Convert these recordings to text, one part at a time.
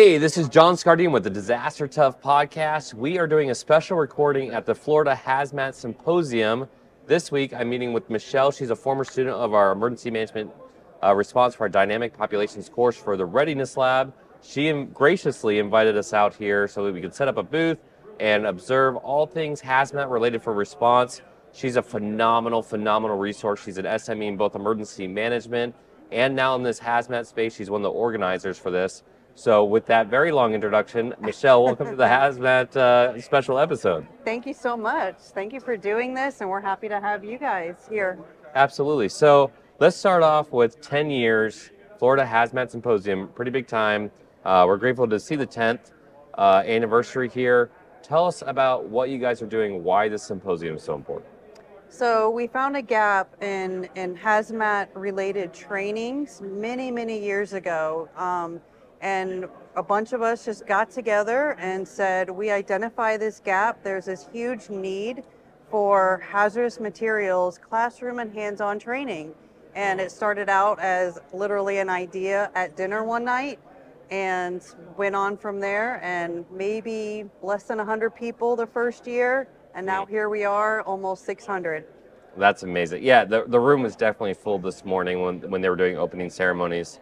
Hey, this is John Scardine with the Disaster Tough podcast. We are doing a special recording at the Florida Hazmat Symposium. This week, I'm meeting with Michelle. She's a former student of our emergency management uh, response for our dynamic populations course for the Readiness Lab. She graciously invited us out here so that we could set up a booth and observe all things hazmat related for response. She's a phenomenal, phenomenal resource. She's an SME in both emergency management and now in this hazmat space. She's one of the organizers for this. So, with that very long introduction, Michelle, welcome to the Hazmat uh, special episode. Thank you so much. Thank you for doing this, and we're happy to have you guys here. Absolutely. So, let's start off with 10 years, Florida Hazmat Symposium, pretty big time. Uh, we're grateful to see the 10th uh, anniversary here. Tell us about what you guys are doing, why this symposium is so important. So we found a gap in, in hazmat related trainings many, many years ago. Um, and a bunch of us just got together and said, we identify this gap. There's this huge need for hazardous materials, classroom and hands on training. And it started out as literally an idea at dinner one night and went on from there. And maybe less than 100 people the first year and now here we are, almost 600. That's amazing. Yeah, the, the room was definitely full this morning when, when they were doing opening ceremonies.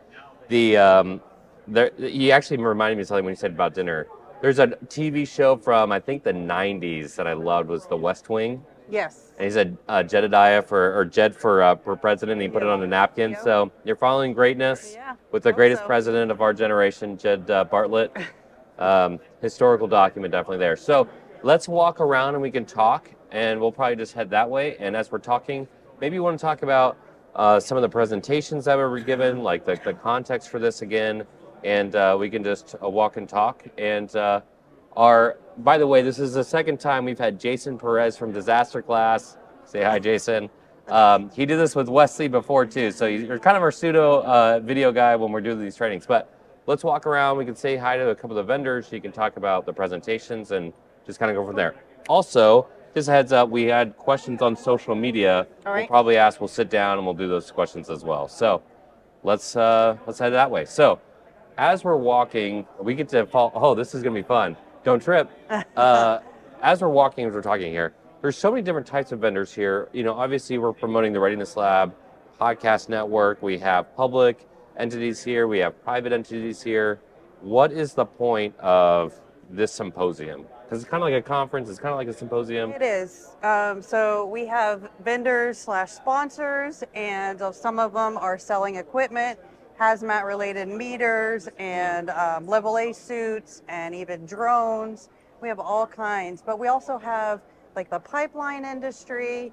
The um, there, you actually reminded me of something when you said about dinner. There's a TV show from I think the 90s that I loved was The West Wing. Yes. And he said uh, Jedediah for or Jed for uh, for president. And he put it on a napkin. Yep. So you're following greatness yeah, with the greatest so. president of our generation, Jed uh, Bartlet. Um, historical document definitely there. So let's walk around and we can talk, and we'll probably just head that way. And as we're talking, maybe you want to talk about uh, some of the presentations that were given, like the, the context for this again, and uh, we can just uh, walk and talk. And uh, our, by the way, this is the second time we've had Jason Perez from Disaster Class. Say hi, Jason. Um, he did this with Wesley before too, so you're kind of our pseudo uh, video guy when we're doing these trainings. But let's walk around. We can say hi to a couple of the vendors. You can talk about the presentations and just kind of go from there. Also, just a heads up, we had questions on social media. All right. We'll probably ask. We'll sit down and we'll do those questions as well. So let's uh, let's head that way. So as we're walking, we get to fall. Oh, this is gonna be fun. Don't trip. Uh, as we're walking, as we're talking here, there's so many different types of vendors here. You know, obviously we're promoting the Readiness Lab podcast network. We have public entities here. We have private entities here. What is the point of this symposium? Because it's kind of like a conference, it's kind of like a symposium. It is. Um, so we have vendors slash sponsors, and some of them are selling equipment, hazmat related meters, and um, level A suits, and even drones. We have all kinds, but we also have like the pipeline industry.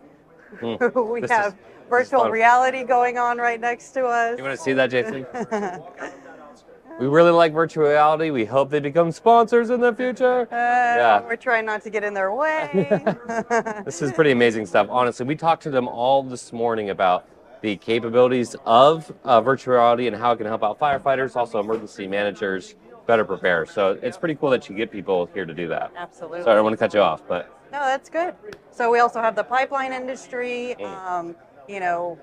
Mm, we have is, virtual reality going on right next to us. You want to see that, Jason? We really like virtual reality. We hope they become sponsors in the future. Uh, yeah. We're trying not to get in their way. this is pretty amazing stuff. Honestly, we talked to them all this morning about the capabilities of uh, virtual reality and how it can help out firefighters, also emergency managers better prepare. So it's pretty cool that you get people here to do that. Absolutely. Sorry, I don't want to cut you off, but. No, that's good. So we also have the pipeline industry. Mm. Um, you know,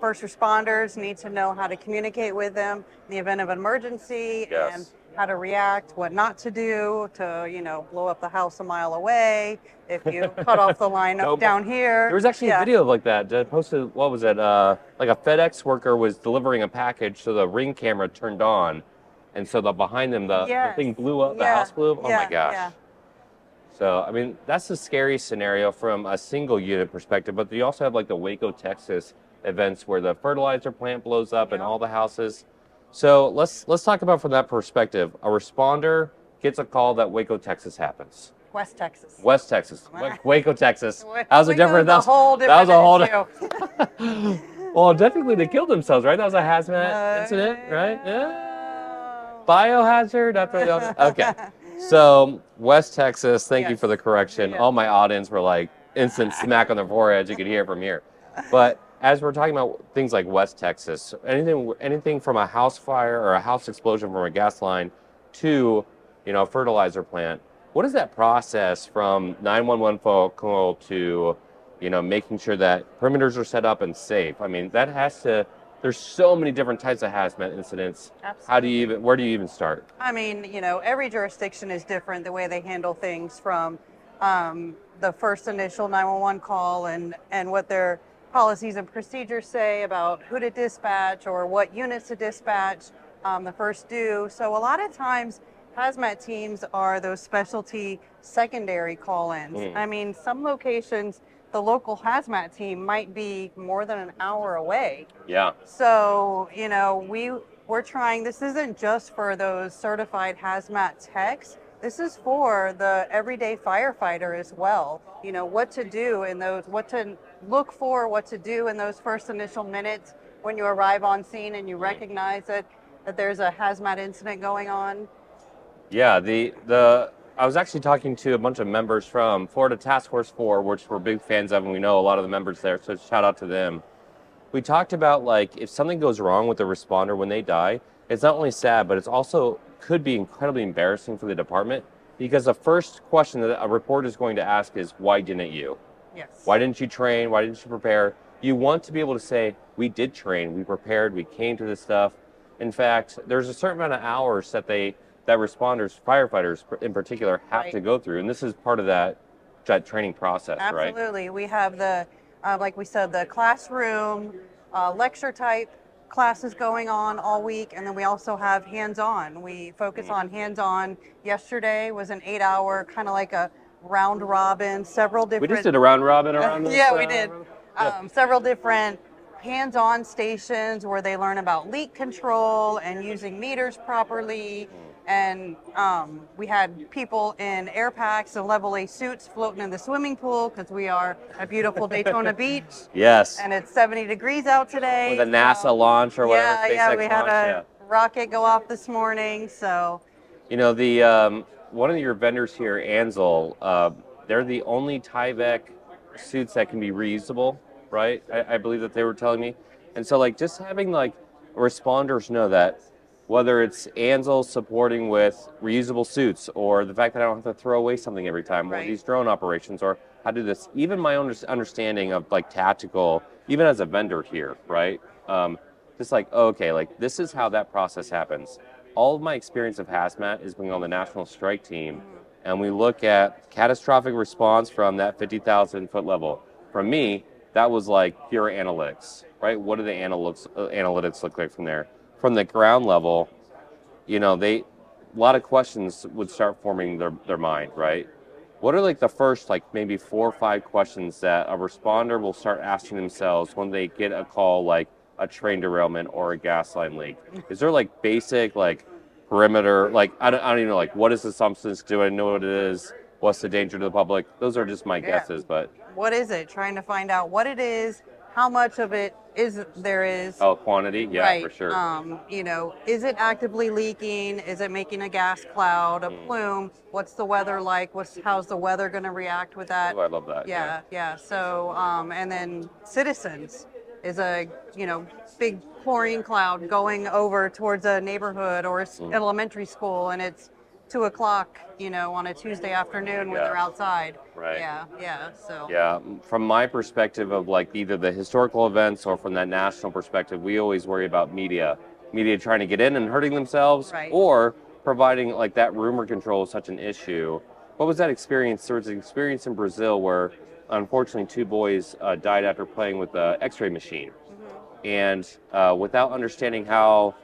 first responders need to know how to communicate with them in the event of an emergency yes. and how to react, what not to do to, you know, blow up the house a mile away if you cut off the line no, down here. There was actually yeah. a video of like that. that posted, what was it? Uh, like a FedEx worker was delivering a package, so the ring camera turned on, and so the behind them, the, yes. the thing blew up, yeah. the house blew up. Oh yeah. my gosh. So, I mean, that's a scary scenario from a single unit perspective, but you also have like the Waco, Texas events where the fertilizer plant blows up and all the houses. So let's let's talk about from that perspective. A responder gets a call that Waco, Texas happens. West Texas. West Texas. Waco, Texas. How's it different? That was a whole different. That was a whole. well, technically they killed themselves, right? That was a hazmat uh, incident, right? Yeah. Biohazard. After the, okay. So West Texas. Thank yes. you for the correction. All my audience were like instant smack on their forehead. You could hear from here, but as we're talking about things like West Texas, anything anything from a house fire or a house explosion from a gas line to, you know, a fertilizer plant, what is that process from 911 phone call to, you know, making sure that perimeters are set up and safe? I mean, that has to there's so many different types of hazmat incidents. Absolutely. How do you even where do you even start? I mean, you know, every jurisdiction is different the way they handle things from um, the first initial 911 call and, and what their policies and procedures say about who to dispatch or what units to dispatch, um, the first due. So a lot of times, hazmat teams are those specialty secondary call-ins. Mm. I mean, some locations, the local hazmat team might be more than an hour away. Yeah. So, you know, we we're trying this isn't just for those certified hazmat techs. This is for the everyday firefighter as well. You know, what to do in those what to look for, what to do in those first initial minutes when you arrive on scene and you mm-hmm. recognize that that there's a hazmat incident going on. Yeah, the the I was actually talking to a bunch of members from Florida Task Force 4, which we're big fans of, and we know a lot of the members there, so shout out to them. We talked about like if something goes wrong with the responder when they die, it's not only sad, but it's also could be incredibly embarrassing for the department because the first question that a reporter is going to ask is why didn't you? Yes. Why didn't you train? Why didn't you prepare? You want to be able to say, we did train, we prepared, we came to this stuff. In fact, there's a certain amount of hours that they that responders, firefighters in particular, have Right. to go through, and this is part of that that training process, right? Absolutely. We have the, uh, like we said, the classroom, uh, lecture type classes going on all week, and then we also have hands on. We focus Mm. on hands on. Yesterday was an eight hour, kind of like a round robin, several different. We just did a round robin around this. yeah, we did. Um, several different hands on stations where they learn about leak control and using meters properly. And um, we had people in air packs and level A suits floating in the swimming pool because we are a beautiful Daytona Beach Yes. and it's 70 degrees out today. With a NASA so- launch or whatever. Yeah, yeah, SpaceX we had launch, a rocket go off this morning. So, You know, the um, one of your vendors here, Ansell, uh, they're the only Tyvek suits that can be reusable, right? I, I believe that they were telling me. And so, like, just having like responders know that whether it's Ansell supporting with reusable suits or the fact that I don't have to throw away something every time, or these drone operations, or how to do this, even my own understanding of like tactical, even as a vendor here, right? Um, just like, okay, like this is how that process happens. All of my experience of hazmat is being on the national strike team, and we look at catastrophic response from that 50,000 foot level. For me, that was like pure analytics, right? What do the analytics uh, analytics look like from there? From the ground level, you know, they a lot of questions would start forming their, their mind, right? What are like the first like maybe four or five questions that a responder will start asking themselves when they get a call like a train derailment or a gas line leak? Is there like basic like perimeter like I don't, I don't even know like what is the substance? Do I know what it is? What's the danger to the public? Those are just my Yeah. guesses, but what is it? Trying to find out what it is, how much of it is there is. oh, quantity, yeah, right. for sure. Um, you know, is it actively leaking? Is it making a gas cloud, a Mm. plume? What's the weather like? What's how's the weather going to react with that? oh, I love that. Yeah, yeah. So, um, and then citizens is a you know big chlorine cloud going over towards a neighborhood or a s- Mm. elementary school, and it's two o'clock, you know, on a Tuesday afternoon when Yeah. they're outside. Right. Yeah, yeah. So. Yeah, from my perspective of like either the historical events or from that national perspective, we always worry about media, media trying to get in and hurting themselves, Right. or providing like that rumor control is such an issue. What was that experience? There was an experience in Brazil where, unfortunately, two boys uh, died after playing with the X-ray machine, and uh, without understanding how,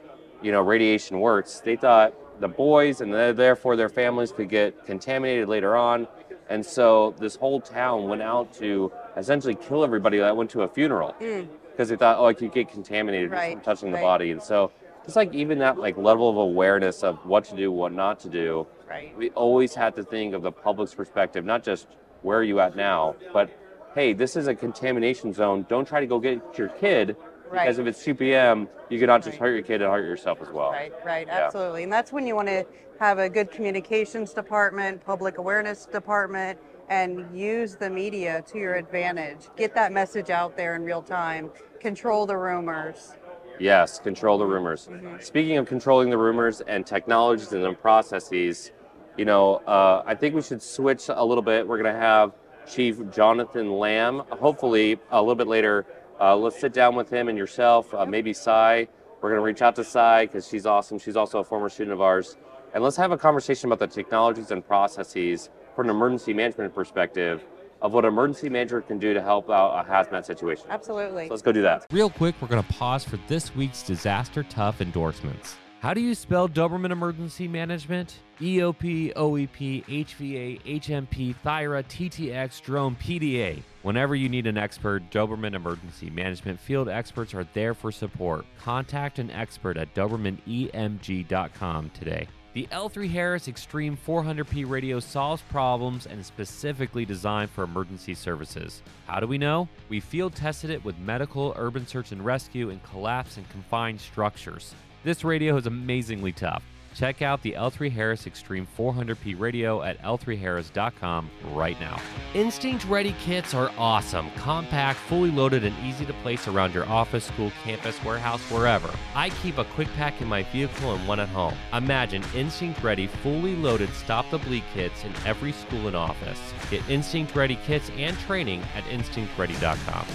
you know, radiation works, they thought the boys and the- therefore their families could get contaminated later on. And so this whole town went out to essentially kill everybody that went to a funeral Mm, because they thought, oh, I could get contaminated Right, from touching the right. body. And so just like even that like level of awareness of what to do, what not to do, right. we always had to think of the public's perspective, not just where are you at now, but hey, this is a contamination zone. Don't try to go get your kid because Right. if it's 2 p.m., you could not just hurt your kid and hurt yourself as well. Right, right, Yeah. absolutely. And that's when you want to have a good communications department, public awareness department, and use the media to your advantage. Get that message out there in real time. Control the rumors. Yes, control the rumors. Mm-hmm. Speaking of controlling the rumors and technologies and processes, you know, uh, I think we should switch a little bit. We're going to have Chief Jonathan Lamb, hopefully a little bit later, Uh, let's sit down with him and yourself, uh, maybe Cy. We're going to reach out to Cy because she's awesome. She's also a former student of ours. And let's have a conversation about the technologies and processes from an emergency management perspective of what an emergency manager can do to help out a hazmat situation. Absolutely. So let's go do that. Real quick, we're going to pause for this week's Disaster Tough endorsements. How do you spell Doberman Emergency Management? EOP, OEP, HVA, HMP, THIRA, TTX, Drone, PDA. Whenever you need an expert, Doberman Emergency Management field experts are there for support. Contact an expert at DobermanEMG.com today. The L3 Harris Extreme 400p radio solves problems and is specifically designed for emergency services. How do we know? We field tested it with medical, urban search and rescue, and collapse and confined structures. This radio is amazingly tough. Check out the L3 Harris Extreme 400p radio at l3harris.com right now. Instinct Ready kits are awesome, compact, fully loaded, and easy to place around your office, school, campus, warehouse, wherever. I keep a quick pack in my vehicle and one at home. Imagine Instinct Ready fully loaded Stop the Bleed kits in every school and office. Get Instinct Ready kits and training at instinctready.com.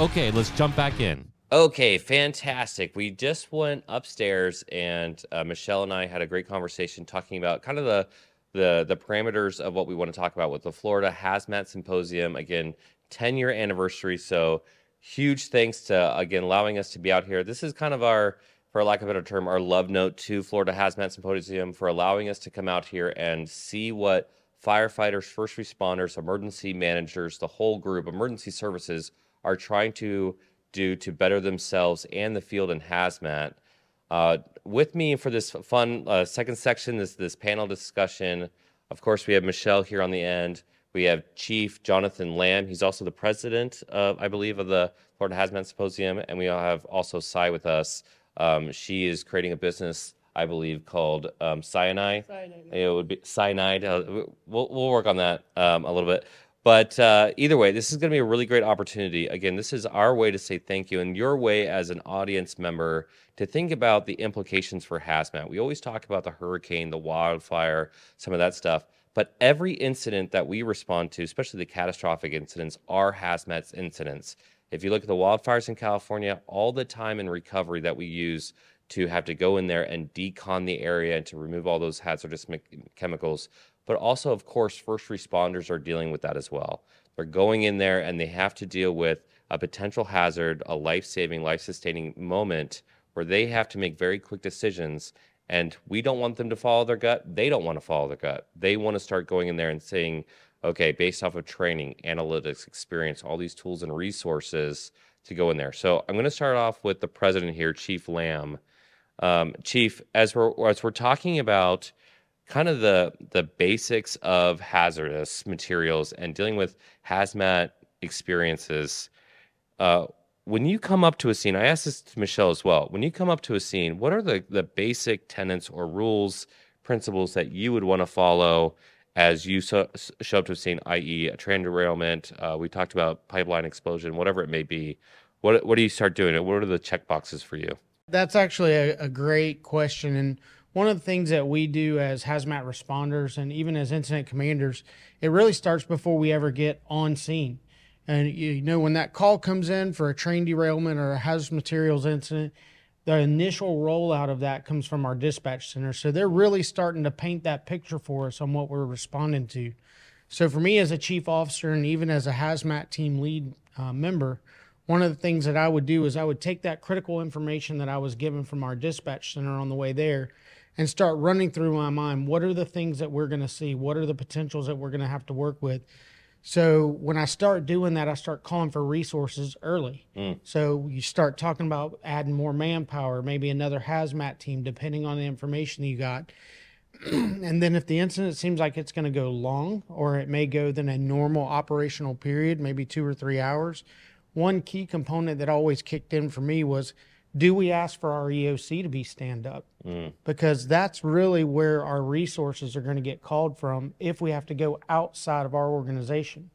Okay, let's jump back in. Okay, fantastic. We just went upstairs, and uh, Michelle and I had a great conversation talking about kind of the the the parameters of what we want to talk about with the Florida Hazmat Symposium. Again, 10 year anniversary. So huge thanks to again allowing us to be out here. This is kind of our, for lack of a better term, our love note to Florida Hazmat Symposium for allowing us to come out here and see what firefighters, first responders, emergency managers, the whole group, emergency services are trying to do to better themselves and the field in hazmat. Uh, with me for this fun uh, second section is this panel discussion. Of course, we have Michelle here on the end. We have Chief Jonathan Lamb. He's also the president, of, I believe, of the Florida Hazmat Symposium, and we have also Cy with us. Um, she is creating a business, I believe, called um, Cyanide. Cyanide. It would be Cyanide. Uh, we'll, we'll work on that um, a little bit. But uh, either way, this is going to be a really great opportunity. Again, this is our way to say thank you, and your way as an audience member to think about the implications for hazmat. We always talk about the hurricane, the wildfire, some of that stuff. But every incident that we respond to, especially the catastrophic incidents, are hazmat incidents. If you look at the wildfires in California, all the time in recovery that we use to have to go in there and decon the area and to remove all those hazardous chemicals but also, of course, first responders are dealing with that as well. They're going in there and they have to deal with a potential hazard, a life saving, life sustaining moment where they have to make very quick decisions. And we don't want them to follow their gut. They don't want to follow their gut. They want to start going in there and saying, okay, based off of training, analytics, experience, all these tools and resources to go in there. So I'm going to start off with the president here, Chief Lamb. Um, Chief, as we're as we're talking about kind of the the basics of hazardous materials and dealing with hazmat experiences. Uh, when you come up to a scene, I asked this to Michelle as well. When you come up to a scene, what are the the basic tenets or rules, principles that you would want to follow as you so, show up to a scene, i.e., a train derailment? Uh, we talked about pipeline explosion, whatever it may be. What what do you start doing? What are the check boxes for you? That's actually a, a great question, and one of the things that we do as hazmat responders and even as incident commanders, it really starts before we ever get on scene. And you know, when that call comes in for a train derailment or a hazardous materials incident, the initial rollout of that comes from our dispatch center. So they're really starting to paint that picture for us on what we're responding to. So for me as a chief officer and even as a hazmat team lead uh, member, one of the things that I would do is I would take that critical information that I was given from our dispatch center on the way there and start running through my mind what are the things that we're going to see? What are the potentials that we're going to have to work with? So when i start doing that i start calling for resources early. Mm. so you start talking about adding more manpower maybe another hazmat team depending on the information you got. And then if the incident seems like it's going to go long or it may go than a normal operational period maybe two or three hours one key component that always kicked in for me was do we ask for our EOC to be stand up? Mm. Because that's really where our resources are going to get called from if we have to go outside of our organization.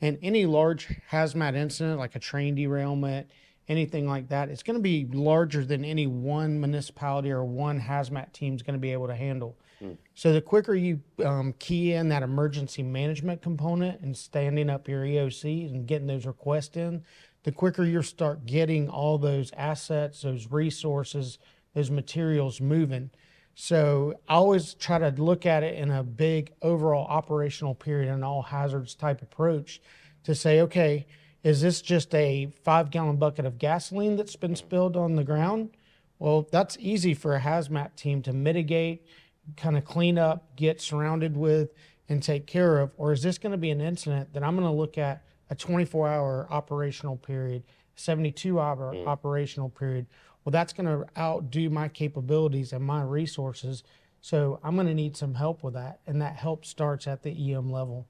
And any large hazmat incident, like a train derailment, anything like that, it's going to be larger than any one municipality or one hazmat team is going to be able to handle. Mm. So the quicker you um, key in that emergency management component and standing up your EOC and getting those requests in, the quicker you start getting all those assets, those resources, those materials moving. So I always try to look at it in a big overall operational period and all hazards type approach to say, okay, is this just a five gallon bucket of gasoline that's been spilled on the ground? Well, that's easy for a hazmat team to mitigate, kind of clean up, get surrounded with, and take care of. Or is this going to be an incident that I'm going to look at a 24 hour operational period, 72 hour operational period? Well, that's going to outdo my capabilities and my resources. So I'm going to need some help with that. And that help starts at the EM level.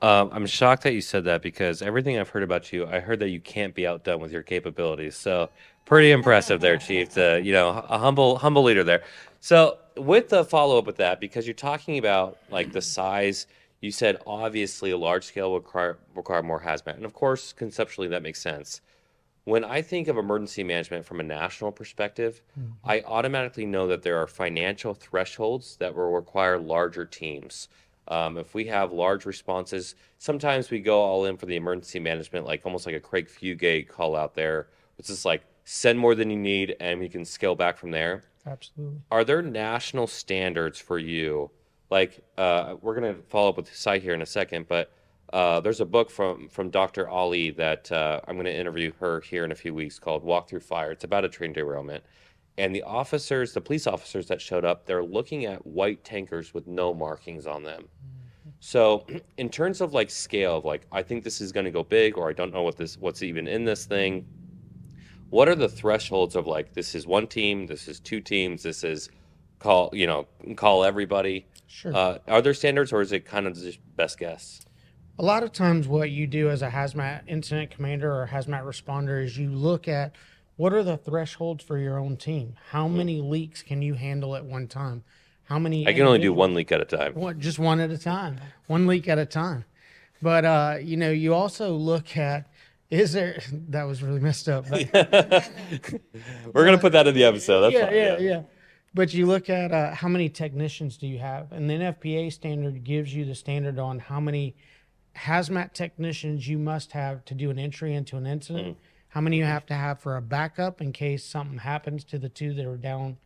Um, I'm shocked that you said that because everything I've heard about you, I heard that you can't be outdone with your capabilities. So pretty impressive there, Chief. To, you know, a humble, humble leader there. So with the follow up with that, because you're talking about like the size, you said obviously a large scale will require require more hazmat, and of course conceptually that makes sense. When I think of emergency management from a national perspective, I automatically know that there are financial thresholds that will require larger teams. Um, if we have large responses, sometimes we go all in for the emergency management, like almost like a Craig Fugate call out there. It's just like send more than you need, and we can scale back from there. Absolutely. Are there national standards for you? Like uh, we're gonna follow up with Cy here in a second, but uh, there's a book from from Dr. Ali that uh, I'm gonna interview her here in a few weeks called Walk Through Fire. It's about a train derailment, and the officers, the police officers that showed up, they're looking at white tankers with no markings on them. So, in terms of like scale, of like I think this is going to go big, or I don't know what this what's even in this thing. What are the thresholds of like this is one team, this is two teams, this is call you know call everybody? Sure. Uh, are there standards, or is it kind of just best guess? A lot of times, what you do as a hazmat incident commander or hazmat responder is you look at what are the thresholds for your own team. How many leaks can you handle at one time? How many? I can only do one leak at a time. One, just one at a time, one leak at a time. But uh, you know, you also look at is there that was really messed up. But We're gonna put that in the episode. That's yeah, fine. yeah, yeah. But you look at uh, how many technicians do you have, and the NFPA standard gives you the standard on how many hazmat technicians you must have to do an entry into an incident. How many you have to have for a backup in case something happens to the two that are down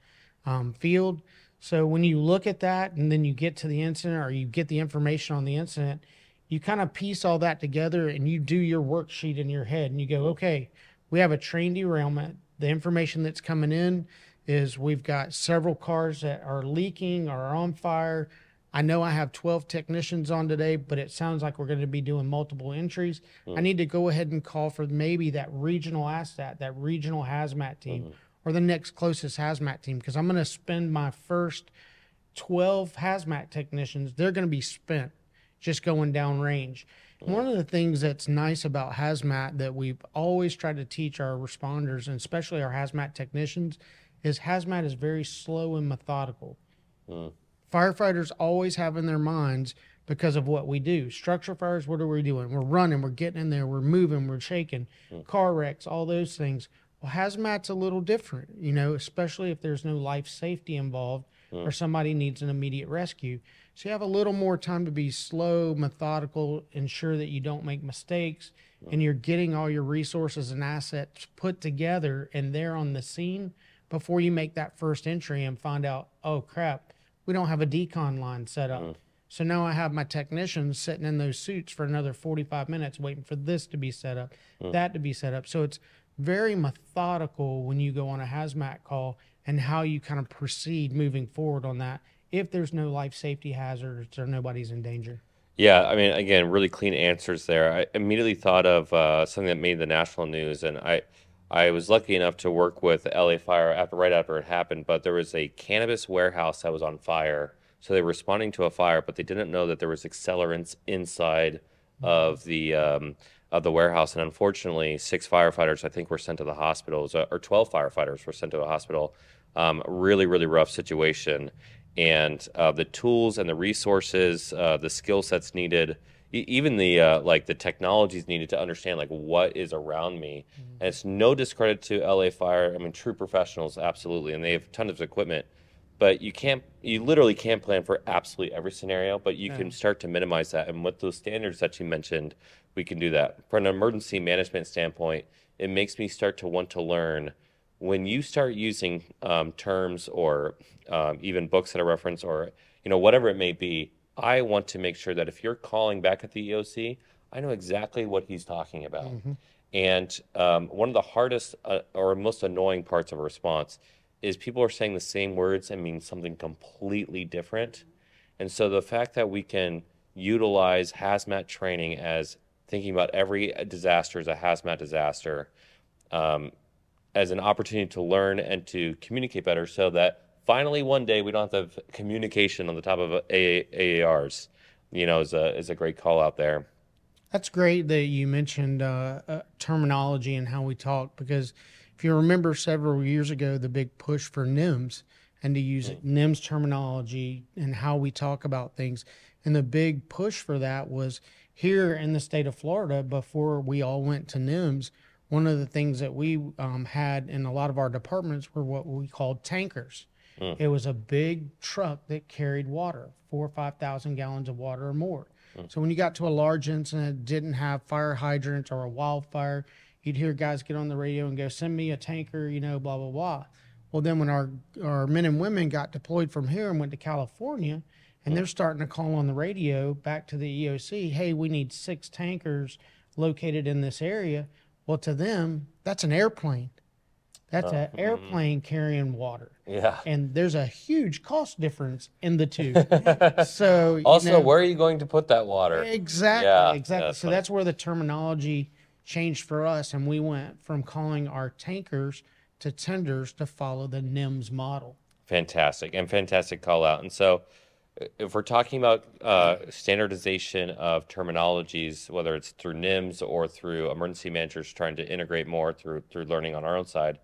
um, field. So when you look at that, and then you get to the incident, or you get the information on the incident, you kind of piece all that together, and you do your worksheet in your head, and you go, okay, we have a train derailment. The information that's coming in is we've got several cars that are leaking or are on fire. I know I have 12 technicians on today, but it sounds like we're going to be doing multiple entries. I mm. need to go ahead and call for maybe that regional ASTAT, that regional hazmat team, mm-hmm. or the next closest hazmat team, because I'm going to spend my first 12 hazmat technicians. They're going to be spent just going down range. Mm. One of the things that's nice about hazmat that we've always tried to teach our responders and especially our hazmat technicians is hazmat is very slow and methodical. Hmm. Firefighters always have in their minds because of what we do. Structure fires, what are we doing? We're running, we're getting in there, we're moving, we're shaking, hmm. car wrecks, all those things. Well, hazmat's a little different, you know, especially if there's no life safety involved hmm. or somebody needs an immediate rescue. So you have a little more time to be slow, methodical, ensure that you don't make mistakes, and you're getting all your resources and assets put together and there on the scene before you make that first entry and find out, oh crap, we don't have a decon line set up. So now I have my technicians sitting in those suits for another 45 minutes waiting for this to be set up, that to be set up. So it's very methodical when you go on a hazmat call and how you kind of proceed moving forward on that if there's no life safety hazards or nobody's in danger. Yeah, I mean, again, really clean answers there. I immediately thought of uh, something that made the national news, and I, I was lucky enough to work with LA fire after right after it happened. But there was a cannabis warehouse that was on fire, so they were responding to a fire, but they didn't know that there was accelerants inside of the um, of the warehouse, and unfortunately, six firefighters I think were sent to the hospitals, uh, or twelve firefighters were sent to a hospital. Um, really, really rough situation and uh, the tools and the resources, uh, the skill sets needed, even the uh, like the technologies needed to understand like what is around me. And it's no discredit to LA Fire. I mean, true professionals, absolutely, and they have tons of equipment. But you can't, you literally can't plan for absolutely every scenario. But you can start to minimize that. And with those standards that you mentioned, we can do that. From an emergency management standpoint, it makes me start to want to learn when you start using um, terms or um, even books that are referenced or you know whatever it may be i want to make sure that if you're calling back at the eoc i know exactly what he's talking about. And um, one of the hardest uh, or most annoying parts of a response is people are saying the same words and mean something completely different. And so the fact that we can utilize hazmat training as thinking about every disaster as a hazmat disaster um, as an opportunity to learn and to communicate better so that finally one day we don't have to have communication on the top of A- AARs, you know, is a, is a great call out there. That's great that you mentioned uh, uh, terminology and how we talk because if you remember several years ago, the big push for NIMS and to use NIMS terminology and how we talk about things. And the big push for that was here in the state of Florida before we all went to NIMS. One of the things that we um, had in a lot of our departments were what we called tankers. Mm. It was a big truck that carried water, four or 5,000 gallons of water or more. Mm. So when you got to a large incident, didn't have fire hydrants or a wildfire, you'd hear guys get on the radio and go, send me a tanker, you know, blah, blah, blah. Well, then when our, our men and women got deployed from here and went to California, and mm. they're starting to call on the radio back to the EOC, hey, we need six tankers located in this area. Well, to them, that's an airplane. That's an airplane carrying water. Yeah. And there's a huge cost difference in the two. so Also, know- where are you going to put that water? Exactly. Yeah, exactly. that's so funny. that's where the terminology changed for us, and we went from calling our tankers to tenders to follow the NIMS model. Fantastic and fantastic call out. And so, if we're talking about uh, standardization of terminologies, whether it's through NIMS or through emergency managers trying to integrate more through through learning on our own side,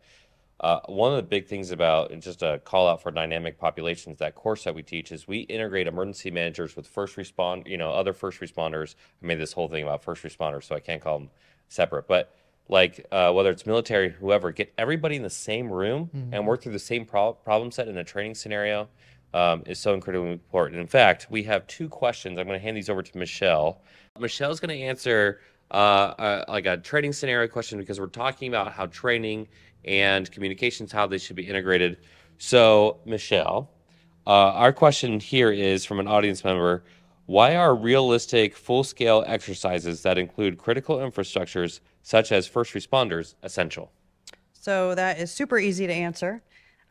uh, one of the big things about and just a call out for dynamic populations that course that we teach is we integrate emergency managers with first respond, you know, other first responders. I made this whole thing about first responders, so I can't call them separate, but like uh, whether it's military, whoever, get everybody in the same room and work through the same pro- problem set in a training scenario um, is so incredibly important. In fact, we have two questions. I'm going to hand these over to Michelle. Michelle's going to answer uh, uh, like a training scenario question because we're talking about how training and communications how they should be integrated. So, Michelle, uh, our question here is from an audience member. Why are realistic full scale exercises that include critical infrastructures such as first responders essential? So that is super easy to answer.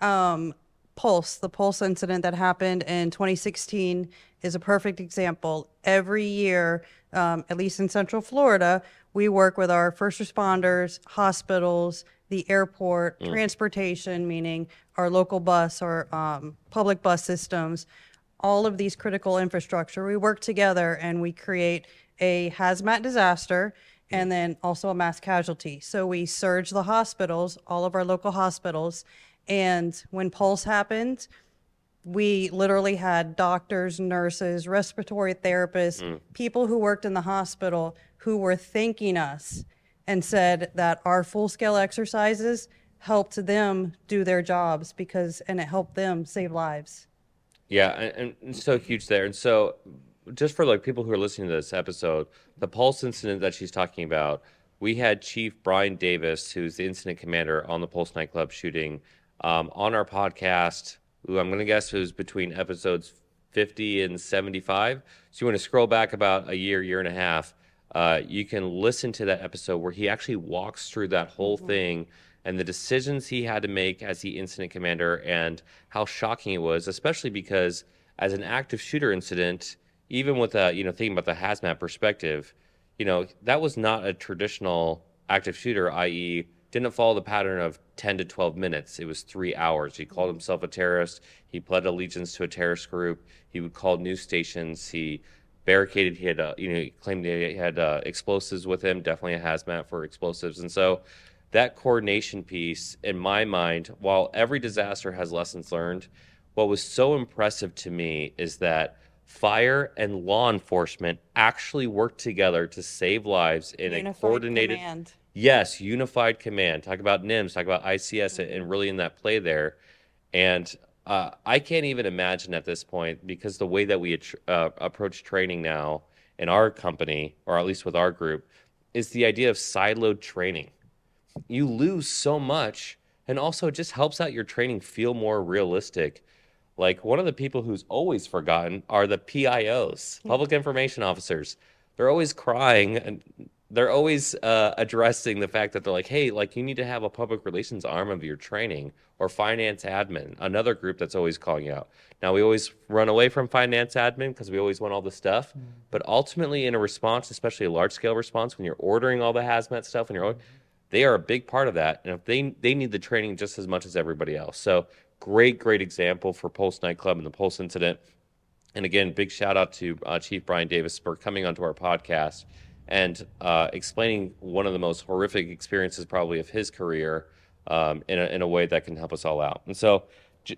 Um, Pulse, the Pulse incident that happened in 2016, is a perfect example. Every year, um, at least in Central Florida, we work with our first responders, hospitals, the airport, mm. transportation, meaning our local bus or um, public bus systems, all of these critical infrastructure. We work together and we create a hazmat disaster and mm. then also a mass casualty. So we surge the hospitals, all of our local hospitals. And when Pulse happened, we literally had doctors, nurses, respiratory therapists, mm. people who worked in the hospital who were thanking us and said that our full scale exercises helped them do their jobs because, and it helped them save lives. Yeah, and, and so huge there. And so, just for like people who are listening to this episode, the Pulse incident that she's talking about, we had Chief Brian Davis, who's the incident commander on the Pulse nightclub shooting, um, on our podcast. Who I'm going to guess was between episodes 50 and 75. So you want to scroll back about a year, year and a half. Uh, you can listen to that episode where he actually walks through that whole thing and the decisions he had to make as the incident commander and how shocking it was, especially because as an active shooter incident, even with a you know thinking about the hazmat perspective, you know that was not a traditional active shooter, i.e., didn't follow the pattern of 10 to 12 minutes. It was three hours. He called himself a terrorist. He pled allegiance to a terrorist group. He would call news stations. He barricaded. He had, uh, you know, he claimed he had uh, explosives with him. Definitely a hazmat for explosives. And so, that coordination piece, in my mind, while every disaster has lessons learned, what was so impressive to me is that fire and law enforcement actually work together to save lives in a coordinated command. Yes, unified command. Talk about NIMS, talk about ICS, and really in that play there. And uh, I can't even imagine at this point because the way that we uh, approach training now in our company, or at least with our group, is the idea of siloed training. You lose so much, and also it just helps out your training feel more realistic. Like one of the people who's always forgotten are the PIOs, public information officers. They're always crying and they're always uh, addressing the fact that they're like, hey, like you need to have a public relations arm of your training or finance admin, another group that's always calling you out. Now, we always run away from finance admin because we always want all the stuff. Mm-hmm. But ultimately, in a response, especially a large scale response, when you're ordering all the hazmat stuff and you're, they are a big part of that. And if they, they need the training just as much as everybody else. So, great, great example for Pulse Nightclub and the Pulse incident. And again, big shout out to uh, Chief Brian Davis for coming onto our podcast and uh, explaining one of the most horrific experiences probably of his career um, in, a, in a way that can help us all out. And so, j-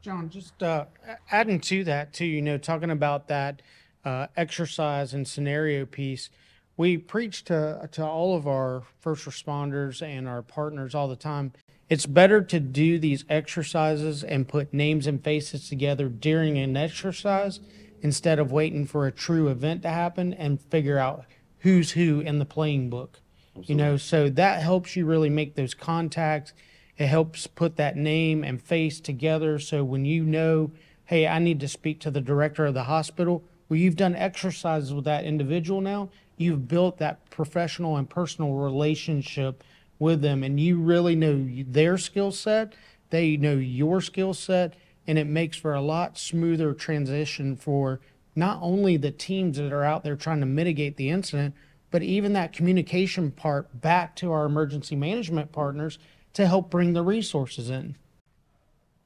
John, just uh, adding to that too, you know, talking about that uh, exercise and scenario piece, we preach to to all of our first responders and our partners all the time. It's better to do these exercises and put names and faces together during an exercise instead of waiting for a true event to happen and figure out who's who in the playing book. You know, so that helps you really make those contacts. It helps put that name and face together. So when you know, hey, I need to speak to the director of the hospital, well, you've done exercises with that individual now. You've built that professional and personal relationship with them, and you really know their skill set. They know your skill set, and it makes for a lot smoother transition for not only the teams that are out there trying to mitigate the incident, but even that communication part back to our emergency management partners to help bring the resources in.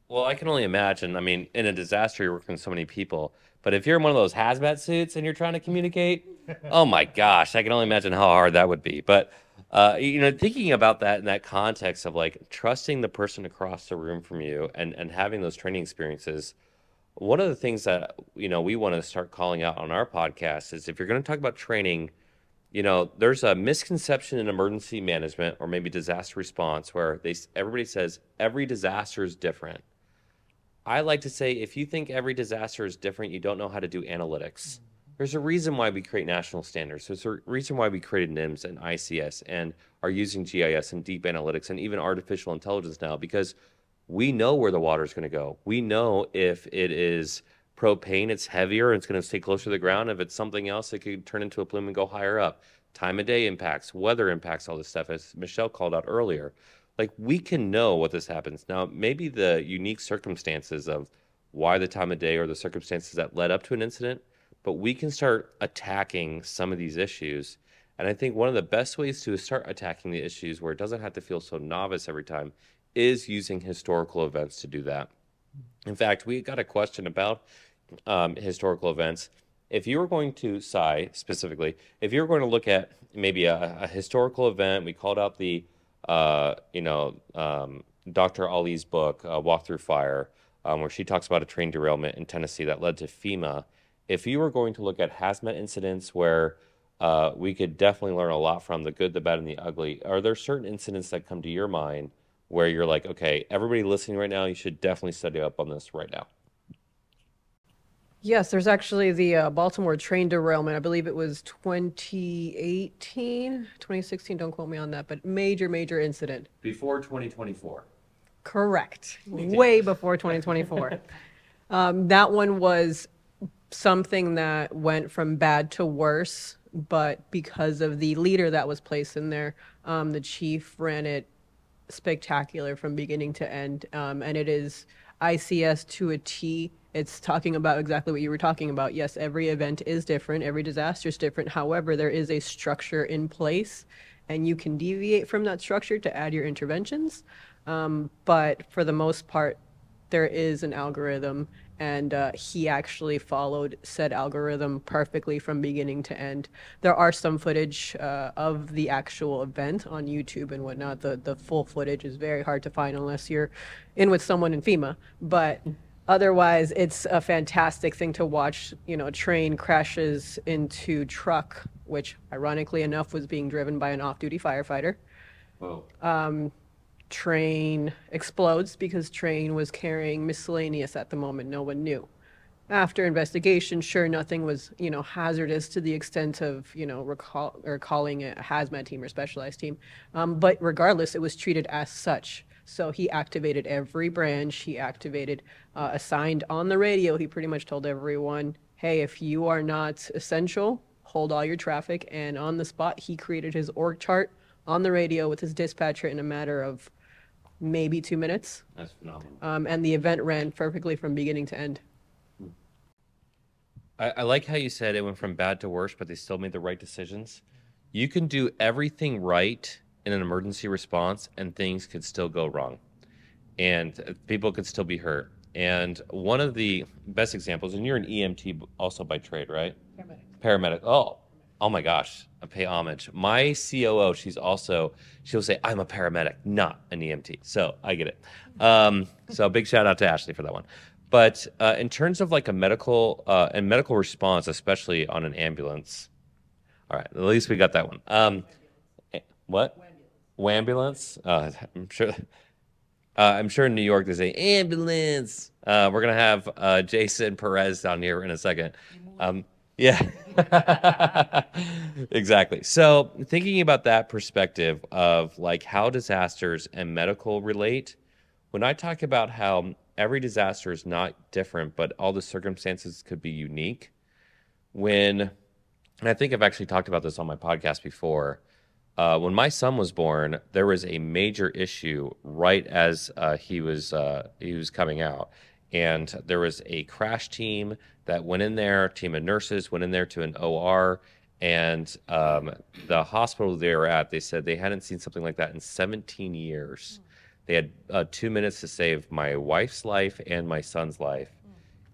Well, I can only imagine. I mean, in a disaster, you're working with so many people. But if you're in one of those hazmat suits and you're trying to communicate, oh my gosh, I can only imagine how hard that would be. But uh, you know, thinking about that in that context of like trusting the person across the room from you and and having those training experiences one of the things that you know we want to start calling out on our podcast is if you're going to talk about training you know there's a misconception in emergency management or maybe disaster response where they everybody says every disaster is different. I like to say if you think every disaster is different you don't know how to do analytics. Mm-hmm. There's a reason why we create national standards. There's a reason why we created nims and ics and are using gis and deep analytics and even artificial intelligence now because we know where the water is going to go. We know if it is propane, it's heavier and it's going to stay closer to the ground. If it's something else, it could turn into a plume and go higher up. Time of day impacts, weather impacts, all this stuff, as Michelle called out earlier. Like we can know what this happens. Now, maybe the unique circumstances of why the time of day or the circumstances that led up to an incident, but we can start attacking some of these issues. And I think one of the best ways to start attacking the issues where it doesn't have to feel so novice every time is using historical events to do that. In fact, we got a question about um, historical events. If you were going to, Cy specifically, if you were going to look at maybe a, a historical event, we called out the, uh, you know, um, Dr. Ali's book, uh, Walk Through Fire, um, where she talks about a train derailment in Tennessee that led to FEMA. If you were going to look at hazmat incidents where uh, we could definitely learn a lot from the good, the bad, and the ugly, are there certain incidents that come to your mind where you're like, okay, everybody listening right now, you should definitely study up on this right now? Yes, there's actually the uh, Baltimore train derailment. I believe it was 2018, 2016. Don't quote me on that, but major, major incident. Before 2024. Correct. Way before 2024. um, that one was something that went from bad to worse, but because of the leader that was placed in there, um, the chief ran it spectacular from beginning to end. Um, and it is ICS to a T. It's talking about exactly what you were talking about. Yes, every event is different, every disaster is different. However, there is a structure in place, and you can deviate from that structure to add your interventions. Um, but for the most part, there is an algorithm and uh, he actually followed said algorithm perfectly from beginning to end. There are some footage uh, of the actual event on YouTube and whatnot. The the full footage is very hard to find unless you're in with someone in FEMA, but. Otherwise, it's a fantastic thing to watch. You know, a train crashes into truck, which ironically enough was being driven by an off-duty firefighter. Whoa. Um, train explodes because train was carrying miscellaneous at the moment no one knew after investigation, sure, nothing was, you know, hazardous to the extent of, you know, recall or calling a hazmat team or specialized team. Um, but regardless, it was treated as such. So he activated every branch. He activated, uh, assigned on the radio. He pretty much told everyone, "Hey, if you are not essential, hold all your traffic." And on the spot, he created his org chart on the radio with his dispatcher in a matter of maybe two minutes. That's phenomenal. Um, and the event ran perfectly from beginning to end. I, I like how you said it went from bad to worse, but they still made the right decisions. You can do everything right in an emergency response, and things could still go wrong, and uh, people could still be hurt. And one of the best examples, and you're an EMT also by trade, right? Paramedic. Paramedic. Oh, oh my gosh, I pay homage. My COO, she's also she'll say I'm a paramedic, not an EMT. So I get it. Um, so big shout out to Ashley for that one. But uh, in terms of like a medical uh, and medical response, especially on an ambulance, all right, at least we got that one. Um, eh, what? Wambulance. Uh, I'm sure. Uh, I'm sure in New York they say ambulance. Uh, we're gonna have uh, Jason Perez down here in a second. Um, yeah, exactly. So thinking about that perspective of like how disasters and medical relate, when I talk about how every disaster is not different, but all the circumstances could be unique. When, and I think I've actually talked about this on my podcast before. Uh, when my son was born, there was a major issue right as uh, he was uh, he was coming out, and there was a crash team that went in there. A team of nurses went in there to an OR, and um, the hospital they were at, they said they hadn't seen something like that in 17 years. They had uh, two minutes to save my wife's life and my son's life,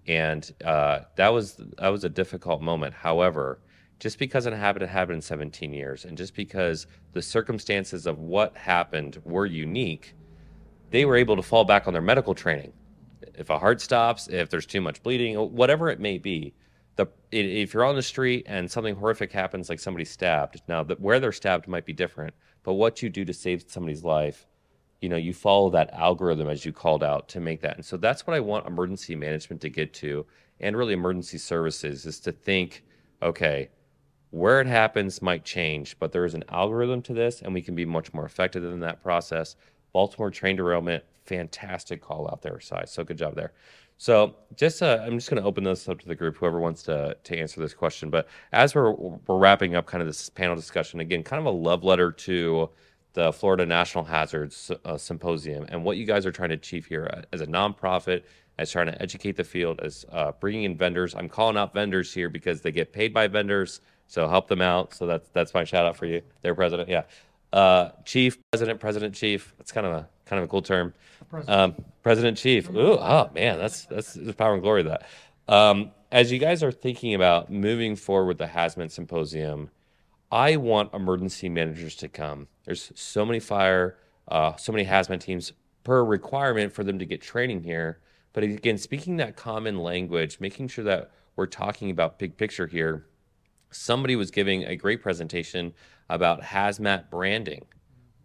and uh, that was that was a difficult moment. However, just because it happened, it happened in 17 years, and just because the circumstances of what happened were unique, they were able to fall back on their medical training. If a heart stops, if there's too much bleeding, whatever it may be, the if you're on the street and something horrific happens, like somebody's stabbed, now the, where they're stabbed might be different, but what you do to save somebody's life you know you follow that algorithm as you called out to make that and so that's what i want emergency management to get to and really emergency services is to think okay where it happens might change but there is an algorithm to this and we can be much more effective in that process baltimore train derailment fantastic call out there size so good job there so just uh, i'm just going to open this up to the group whoever wants to to answer this question but as we're we're wrapping up kind of this panel discussion again kind of a love letter to the Florida National Hazards uh, Symposium and what you guys are trying to achieve here uh, as a nonprofit, as trying to educate the field, as uh, bringing in vendors. I'm calling out vendors here because they get paid by vendors, so help them out. So that's that's my shout out for you, their president. Yeah, uh, chief, president, president, chief. That's kind of a kind of a cool term. President, um, president chief. Ooh, oh man, that's that's the power and glory of that. Um, as you guys are thinking about moving forward with the Hazmat Symposium I want emergency managers to come. There's so many fire, uh, so many hazmat teams per requirement for them to get training here. But again, speaking that common language, making sure that we're talking about big picture here. Somebody was giving a great presentation about hazmat branding.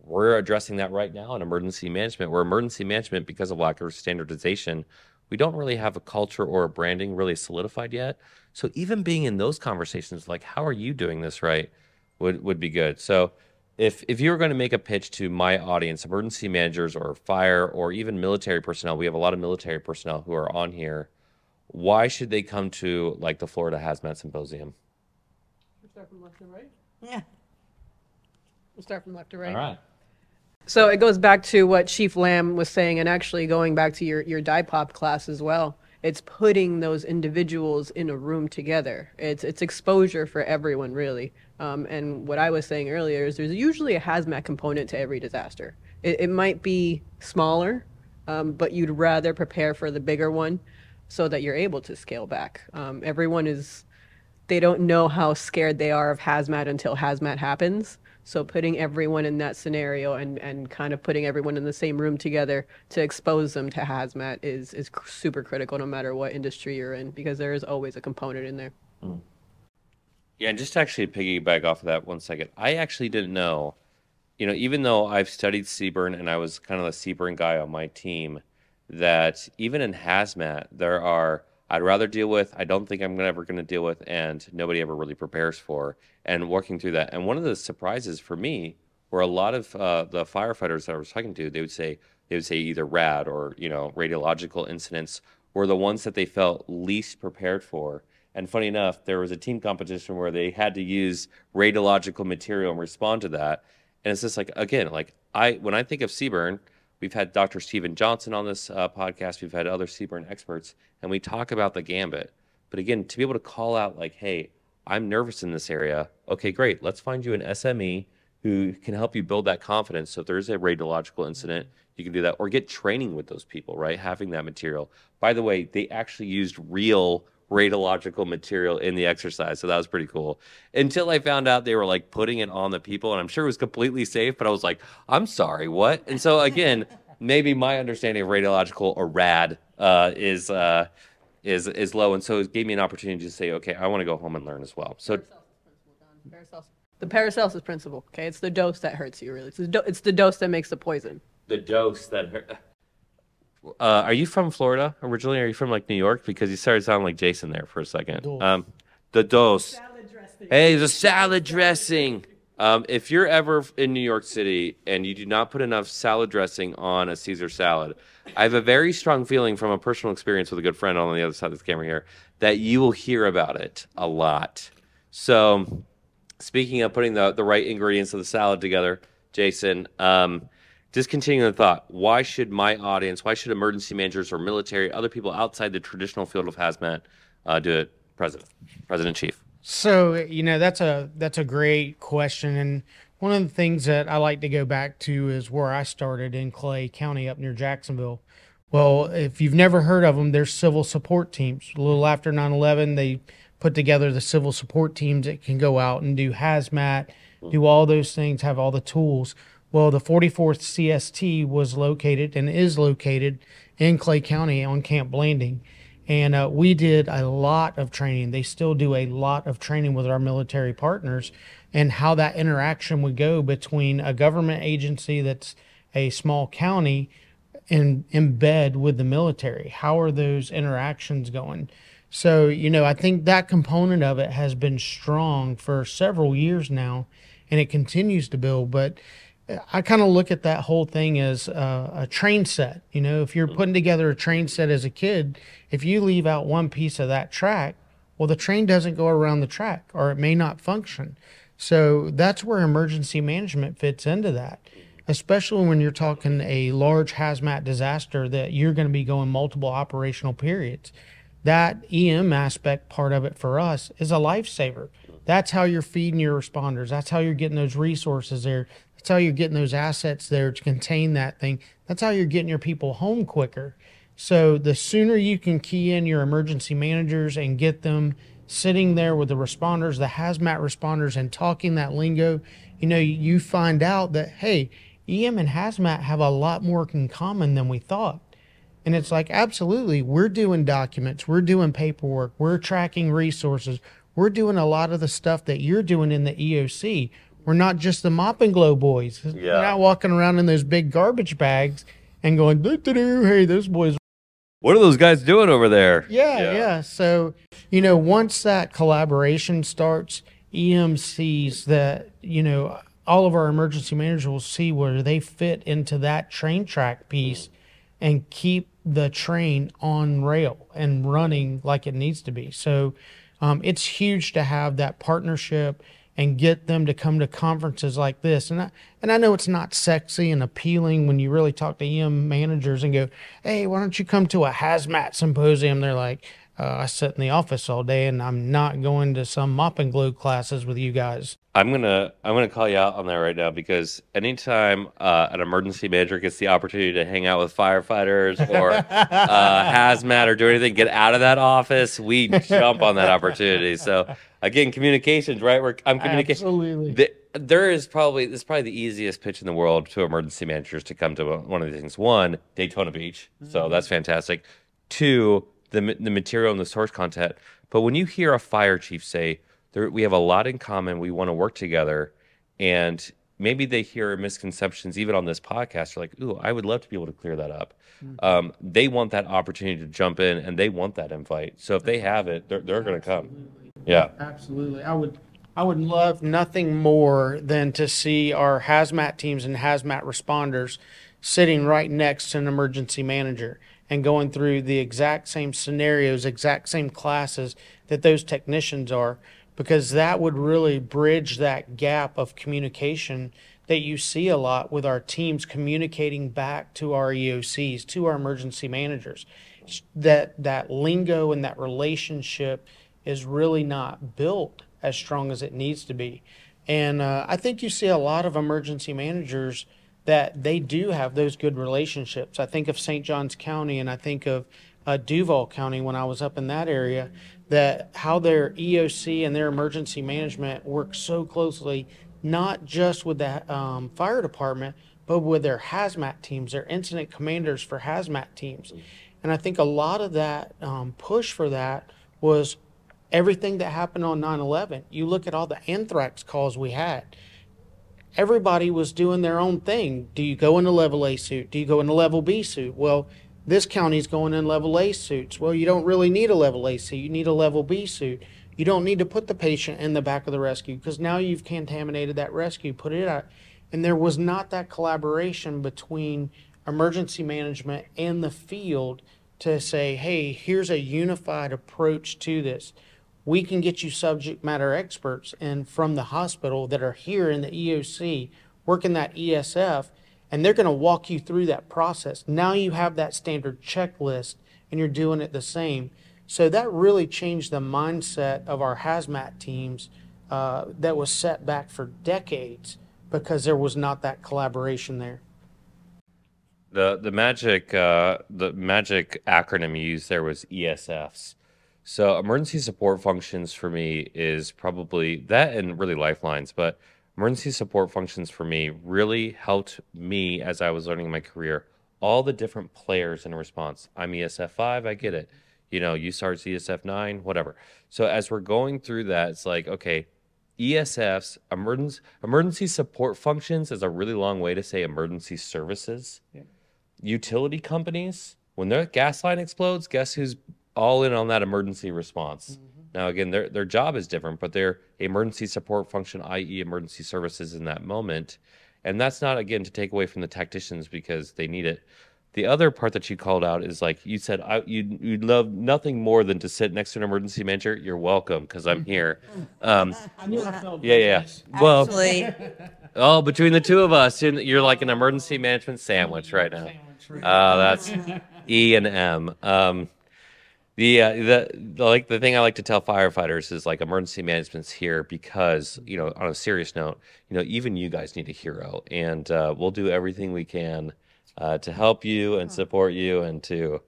We're addressing that right now in emergency management. Where emergency management, because of lack of standardization, we don't really have a culture or a branding really solidified yet. So even being in those conversations, like, how are you doing this right? would would be good. So if if you were going to make a pitch to my audience, emergency managers or fire or even military personnel, we have a lot of military personnel who are on here. Why should they come to like the Florida Hazmat Symposium? We'll start from left to right. Yeah. We'll start from left to right. All right. So it goes back to what Chief Lamb was saying, and actually going back to your your DIPOP class as well it's putting those individuals in a room together. It's it's exposure for everyone really. Um, and what I was saying earlier is there's usually a hazmat component to every disaster. It, it might be smaller, um, but you'd rather prepare for the bigger one so that you're able to scale back. Um, everyone is they don't know how scared they are of hazmat until hazmat happens. So putting everyone in that scenario and, and kind of putting everyone in the same room together to expose them to hazmat is, is super critical no matter what industry you're in because there is always a component in there. Mm. Yeah, and just actually piggyback off of that one second, I actually didn't know, you know, even though I've studied CBRN and I was kind of the CBRN guy on my team, that even in hazmat, there are I'd rather deal with, I don't think I'm ever going to deal with, and nobody ever really prepares for. And working through that. And one of the surprises for me were a lot of uh, the firefighters that I was talking to, they would say, they would say either rad or, you know, radiological incidents were the ones that they felt least prepared for. And funny enough, there was a team competition where they had to use radiological material and respond to that. And it's just like, again, like I, when I think of CBRN, we've had Dr. Stephen Johnson on this uh, podcast, we've had other CBRN experts, and we talk about the gambit. But again, to be able to call out, like, hey, I'm nervous in this area. Okay, great. Let's find you an SME who can help you build that confidence. So if there's a radiological incident, you can do that or get training with those people, right? Having that material. By the way, they actually used real radiological material in the exercise. So that was pretty cool. Until I found out they were like putting it on the people, and I'm sure it was completely safe, but I was like, I'm sorry, what? And so again, maybe my understanding of radiological or rad uh, is uh, is is low, and so it gave me an opportunity to say, okay, I want to go home and learn as well. So Paracelsus. The Paracelsus principle. Okay, it's the dose that hurts you. Really, it's the, do- it's the dose that makes the poison. the dose that hurt. Uh, are you from Florida originally? Are you from like New York? Because you started sounding like Jason there for a second. Dose. Um, the dose. Hey, the salad dressing. Um, if you're ever in New York City and you do not put enough salad dressing on a Caesar salad, I have a very strong feeling from a personal experience with a good friend on the other side of this camera here that you will hear about it a lot. So, speaking of putting the, the right ingredients of the salad together, Jason, um, just continuing the thought, why should my audience, why should emergency managers or military, other people outside the traditional field of hazmat uh, do it? President, President Chief. So you know that's a that's a great question, and one of the things that I like to go back to is where I started in Clay County up near Jacksonville. Well, if you've never heard of them, they're civil support teams. A little after 9/11, they put together the civil support teams that can go out and do hazmat, do all those things, have all the tools. Well, the 44th CST was located and is located in Clay County on Camp Blanding. And uh, we did a lot of training. They still do a lot of training with our military partners and how that interaction would go between a government agency that's a small county and embed with the military. How are those interactions going? So, you know, I think that component of it has been strong for several years now and it continues to build. But I kind of look at that whole thing as a, a train set. You know, if you're mm-hmm. putting together a train set as a kid, if you leave out one piece of that track, well, the train doesn't go around the track or it may not function. So that's where emergency management fits into that, especially when you're talking a large hazmat disaster that you're going to be going multiple operational periods. That EM aspect part of it for us is a lifesaver. Mm-hmm. That's how you're feeding your responders. That's how you're getting those resources there. That's how you're getting those assets there to contain that thing. That's how you're getting your people home quicker. So the sooner you can key in your emergency managers and get them sitting there with the responders, the hazmat responders, and talking that lingo, you know, you find out that, hey, EM and hazmat have a lot more in common than we thought. And it's like, absolutely, we're doing documents, we're doing paperwork, we're tracking resources, we're doing a lot of the stuff that you're doing in the EOC. We're not just the mop and glow boys. Yeah. We're not walking around in those big garbage bags and going, "Doo-doo-doo, hey, those boys What are those guys doing over there? yeah, yeah, So, you know, once that collaboration starts, EM sees that, you know, all of our emergency managers will see where they fit into that train track piece and keep the train on rail and running like it needs to be. So, um, it's huge to have that partnership and get them to come to conferences like this. And I, and I know it's not sexy and appealing when you really talk to EM managers and go, "Hey, why don't you come to a hazmat symposium?" They're like, uh, "I sit in the office all day, and I'm not going to some mop and glue classes with you guys." I'm gonna I'm gonna call you out on that right now because anytime uh, an emergency manager gets the opportunity to hang out with firefighters or uh, hazmat or do anything, get out of that office, we jump on that opportunity. So again, communications, right? We're I'm communicating. Absolutely. The, there is probably this is probably the easiest pitch in the world to emergency managers to come to one of these things. One, Daytona Beach, so that's fantastic. Two, the the material and the source content. But when you hear a fire chief say, there, "We have a lot in common. We want to work together," and maybe they hear misconceptions even on this podcast. They're like, "Ooh, I would love to be able to clear that up." Um, they want that opportunity to jump in, and they want that invite. So if they have it, they're they're going to come. Yeah. Absolutely. I would I would love nothing more than to see our hazmat teams and hazmat responders sitting right next to an emergency manager and going through the exact same scenarios, exact same classes that those technicians are because that would really bridge that gap of communication that you see a lot with our teams communicating back to our EOCs, to our emergency managers. That that lingo and that relationship is really not built as strong as it needs to be. And uh, I think you see a lot of emergency managers that they do have those good relationships. I think of St. Johns County and I think of uh, Duval County when I was up in that area, that how their EOC and their emergency management work so closely, not just with the um, fire department, but with their hazmat teams, their incident commanders for hazmat teams. And I think a lot of that um, push for that was everything that happened on 9 11. You look at all the anthrax calls we had. Everybody was doing their own thing. Do you go in a level A suit? Do you go in a level B suit? Well, this county's going in level A suits. Well, you don't really need a level A suit. You need a level B suit. You don't need to put the patient in the back of the rescue because now you've contaminated that rescue, put it out. And there was not that collaboration between emergency management and the field to say, hey, here's a unified approach to this we can get you subject matter experts and from the hospital that are here in the EOC working that ESF and they're going to walk you through that process. Now you have that standard checklist and you're doing it the same. So that really changed the mindset of our hazmat teams uh, that was set back for decades because there was not that collaboration there. The the magic uh, the magic acronym you used there was ESFs. So emergency support functions for me is probably that and really lifelines, but emergency support functions for me really helped me as I was learning my career. All the different players in response. I'm ESF five, I get it. You know, you start ESF nine, whatever. So as we're going through that, it's like, okay, ESFs, emergency emergency support functions is a really long way to say emergency services. Utility companies, when their gas line explodes, guess who's all in on that emergency response. Mm-hmm. Now, again, their their job is different, but they're emergency support function, i.e., emergency services in that moment, and that's not again to take away from the tacticians because they need it. The other part that you called out is like you said, I, you you'd love nothing more than to sit next to an emergency manager. You're welcome because I'm here. Um, yeah, yeah. Well, Actually, oh, between the two of us, you're, you're like an emergency management sandwich right now. Oh, that's E and M. Um, the, uh, the the like the thing I like to tell firefighters is like emergency management's here because you know on a serious note, you know even you guys need a hero, and uh, we'll do everything we can uh, to help you and support you and to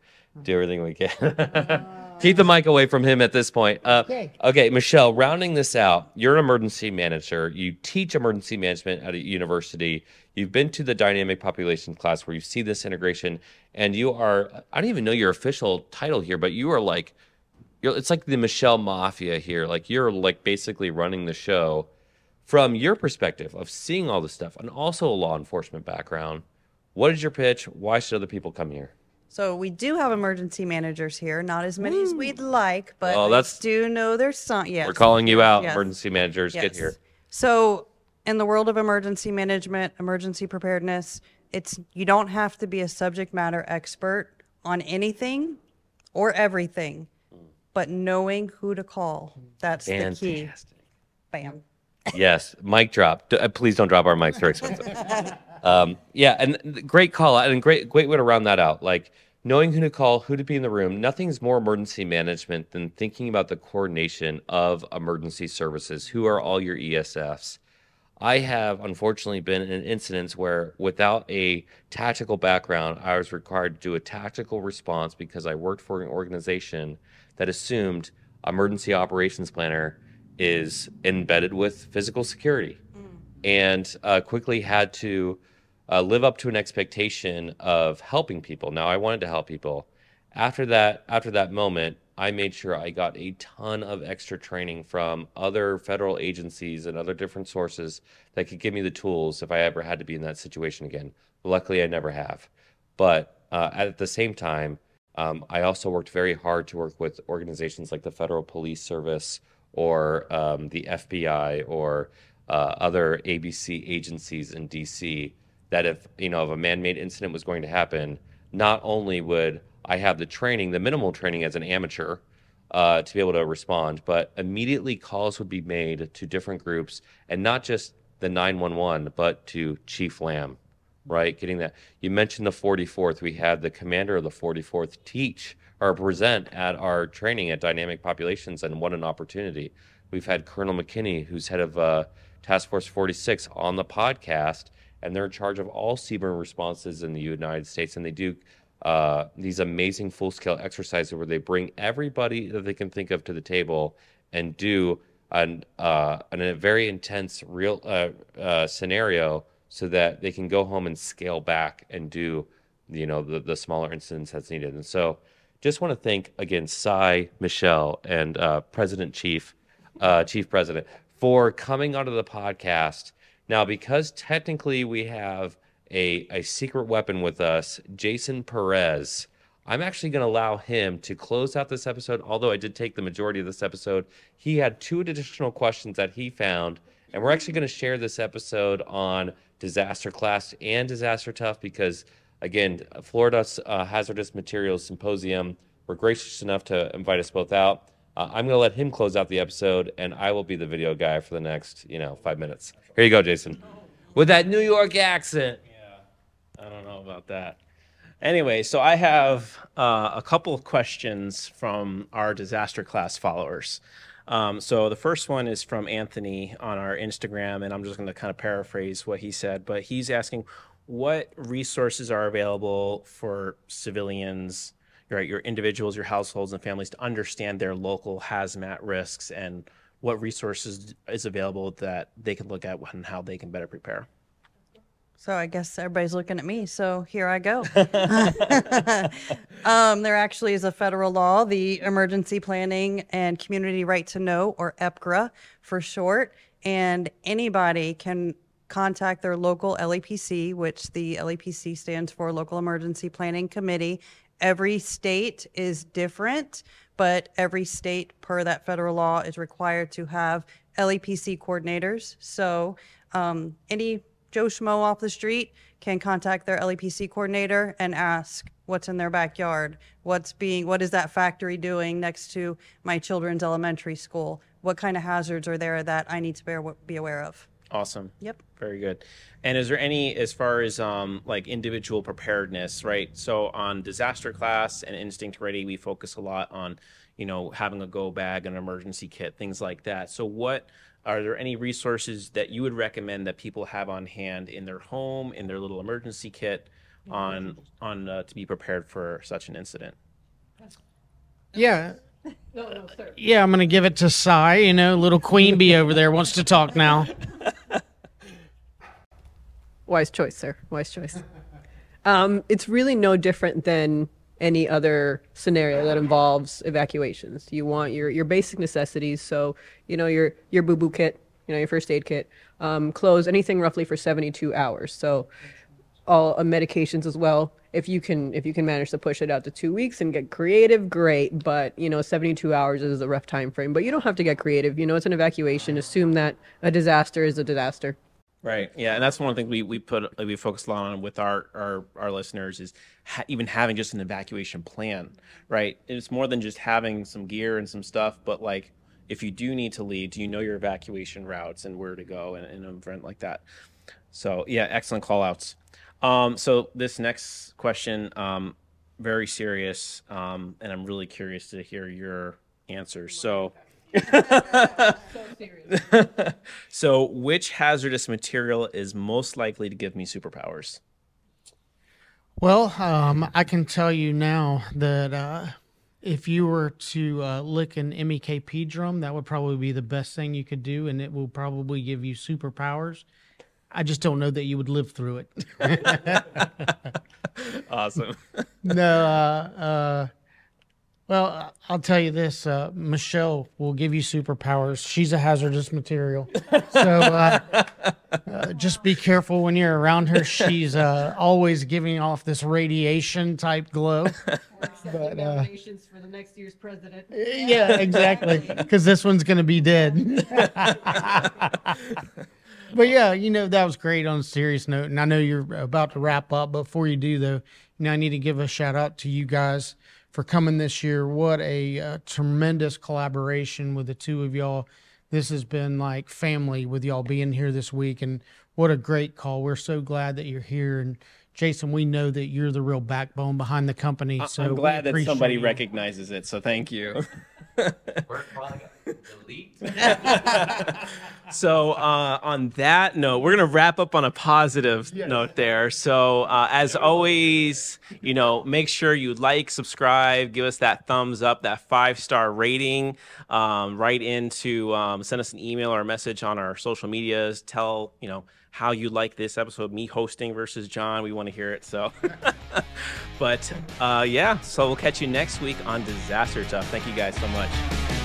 do everything we can. Keep the mic away from him at this point. Uh, Okay. okay, Michelle, rounding this out, you're an emergency manager. You teach emergency management at a university. You've been to the dynamic population class where you see this integration, and you are, I don't even know your official title here, but you are like, you're, it's like the Michelle Mafia here. Like you're like basically running the show from your perspective of seeing all this stuff and also a law enforcement background. What is your pitch? Why should other people come here? so we do have emergency managers here, not as many as we'd like, but I that's- do know there's some. Yes, We're calling you out, Yes. emergency managers. Get here. So, in the world of emergency management, emergency preparedness, it's you don't have to be a subject matter expert on anything or everything, but knowing who to call. That's the key. Fantastic. Bam. yes, mic drop. D- uh, please don't drop our mics; they're expensive. um, yeah, and th- great call out, and great, great way to round that out. Like knowing who to call, who to be in the room. Nothing's more emergency management than thinking about the coordination of emergency services. Who are all your ESFs? I have unfortunately been in incidents where, without a tactical background, I was required to do a tactical response because I worked for an organization that assumed emergency operations planner is embedded with physical security and uh, quickly had to uh, live up to an expectation of helping people. Now, I wanted to help people. After that, after that moment, I made sure I got a ton of extra training from other federal agencies and other different sources that could give me the tools if I ever had to be in that situation again. Luckily, I never have. But uh, at the same time, um, I also worked very hard to work with organizations like the Federal Police Service or um, the FBI or uh, other ABC agencies in DC that if you know if a man-made incident was going to happen, not only would I have the training, the minimal training as an amateur, uh, to be able to respond, but immediately calls would be made to different groups, and not just the 911, but to Chief Lamb, right? Getting that. You mentioned the 44th. We had the commander of the 44th teach or present at our training at Dynamic Populations, and what an opportunity. We've had Colonel McKinney, who's head of uh, Task Force 46, on the podcast, and they're in charge of all CBRN responses in the United States, and they do uh, these amazing full scale exercises where they bring everybody that they can think of to the table and do an, uh, an, a very intense real uh, uh, scenario so that they can go home and scale back and do you know the, the smaller incidents that's needed and so just want to thank again Cy, Michelle, and uh, President Chief, uh, Chief President for coming onto the podcast. Now, because technically we have a, a secret weapon with us, Jason Perez. I'm actually going to allow him to close out this episode, although I did take the majority of this episode. He had two additional questions that he found, and we're actually going to share this episode on Disaster Class and Disaster Tough because, again, Florida's uh, Hazardous Materials Symposium were gracious enough to invite us both out. Uh, I'm going to let him close out the episode, and I will be the video guy for the next, you know, five minutes. Here you go, Jason. With that New York accent. About that. Anyway, so I have uh, a couple of questions from our disaster class followers. Um, so the first one is from Anthony on our Instagram, and I'm just going to kind of paraphrase what he said, but he's asking what resources are available for civilians, right, your individuals, your households, and families to understand their local hazmat risks, and what resources is available that they can look at and how they can better prepare. So I guess everybody's looking at me. So here I go. um, there actually is a federal law, the Emergency Planning and Community Right to Know, or EPCRA for short, and anybody can contact their local LEPC, which the LEPC stands for Local Emergency Planning Committee. Every state is different, but every state, per that federal law, is required to have LEPC coordinators. So um, any Joe Schmo off the street can contact their LEPC coordinator and ask what's in their backyard, what's being, what is that factory doing next to my children's elementary school, what kind of hazards are there that I need to bear, be aware of. Awesome. Yep. Very good. And is there any, as far as um, like individual preparedness, right? So on disaster class and instinct ready, we focus a lot on, you know, having a go bag, an emergency kit, things like that. So what are there any resources that you would recommend that people have on hand in their home, in their little emergency kit, on on uh, to be prepared for such an incident? Yeah. Yeah, I'm gonna give it to Cy. You know, little Queen Bee over there wants to talk now. Wise choice, sir. Wise choice. Um, it's really no different than any other scenario that involves evacuations. You want your, your basic necessities, so you know your your boo boo kit, you know your first aid kit, um, clothes, anything roughly for 72 hours. So all uh, medications as well. If you can if you can manage to push it out to two weeks and get creative, great. But you know 72 hours is a rough time frame. But you don't have to get creative. You know it's an evacuation. Assume that a disaster is a disaster. Right. Yeah, and that's one thing we we put we focus a lot on with our our our listeners is ha- even having just an evacuation plan. Right. It's more than just having some gear and some stuff, but like if you do need to leave, do you know your evacuation routes and where to go in, in an event like that? So yeah, excellent call outs. Um, so this next question, um, very serious, um, and I'm really curious to hear your answer. So. so, which hazardous material is most likely to give me superpowers? Well, um, I can tell you now that uh, if you were to uh, lick an MEKP drum, that would probably be the best thing you could do, and it will probably give you superpowers. I just don't know that you would live through it. awesome. no, uh, uh, Well, uh, I'll tell you this: uh, Michelle will give you superpowers. She's a hazardous material, so uh, uh, just be careful when you're around her. She's uh, always giving off this radiation type glow. But, uh, nominations for the next year's president. yeah, exactly. Because this one's going to be dead. but yeah, you know, that was great on a serious note. And I know you're about to wrap up. Before you do, though, you know, I need to give a shout out to you guys for coming this year. What a uh, tremendous collaboration with the two of y'all. This has been like family with y'all being here this week. And what a great call. We're so glad that you're here. And Jason, we know that you're the real backbone behind the company. So I'm glad that somebody you. recognizes it. So thank you. We're probably gonna delete. So uh, on that note, we're gonna wrap up on a positive note there. So uh, as always, you know, make sure you like, subscribe, give us that thumbs up, that five star rating. Um, write into um, send us an email or a message on our social medias. Tell you know how you like this episode, me hosting versus John. We want to hear it. So, but uh, yeah, so we'll catch you next week on Disaster Tough. Thank you guys so much.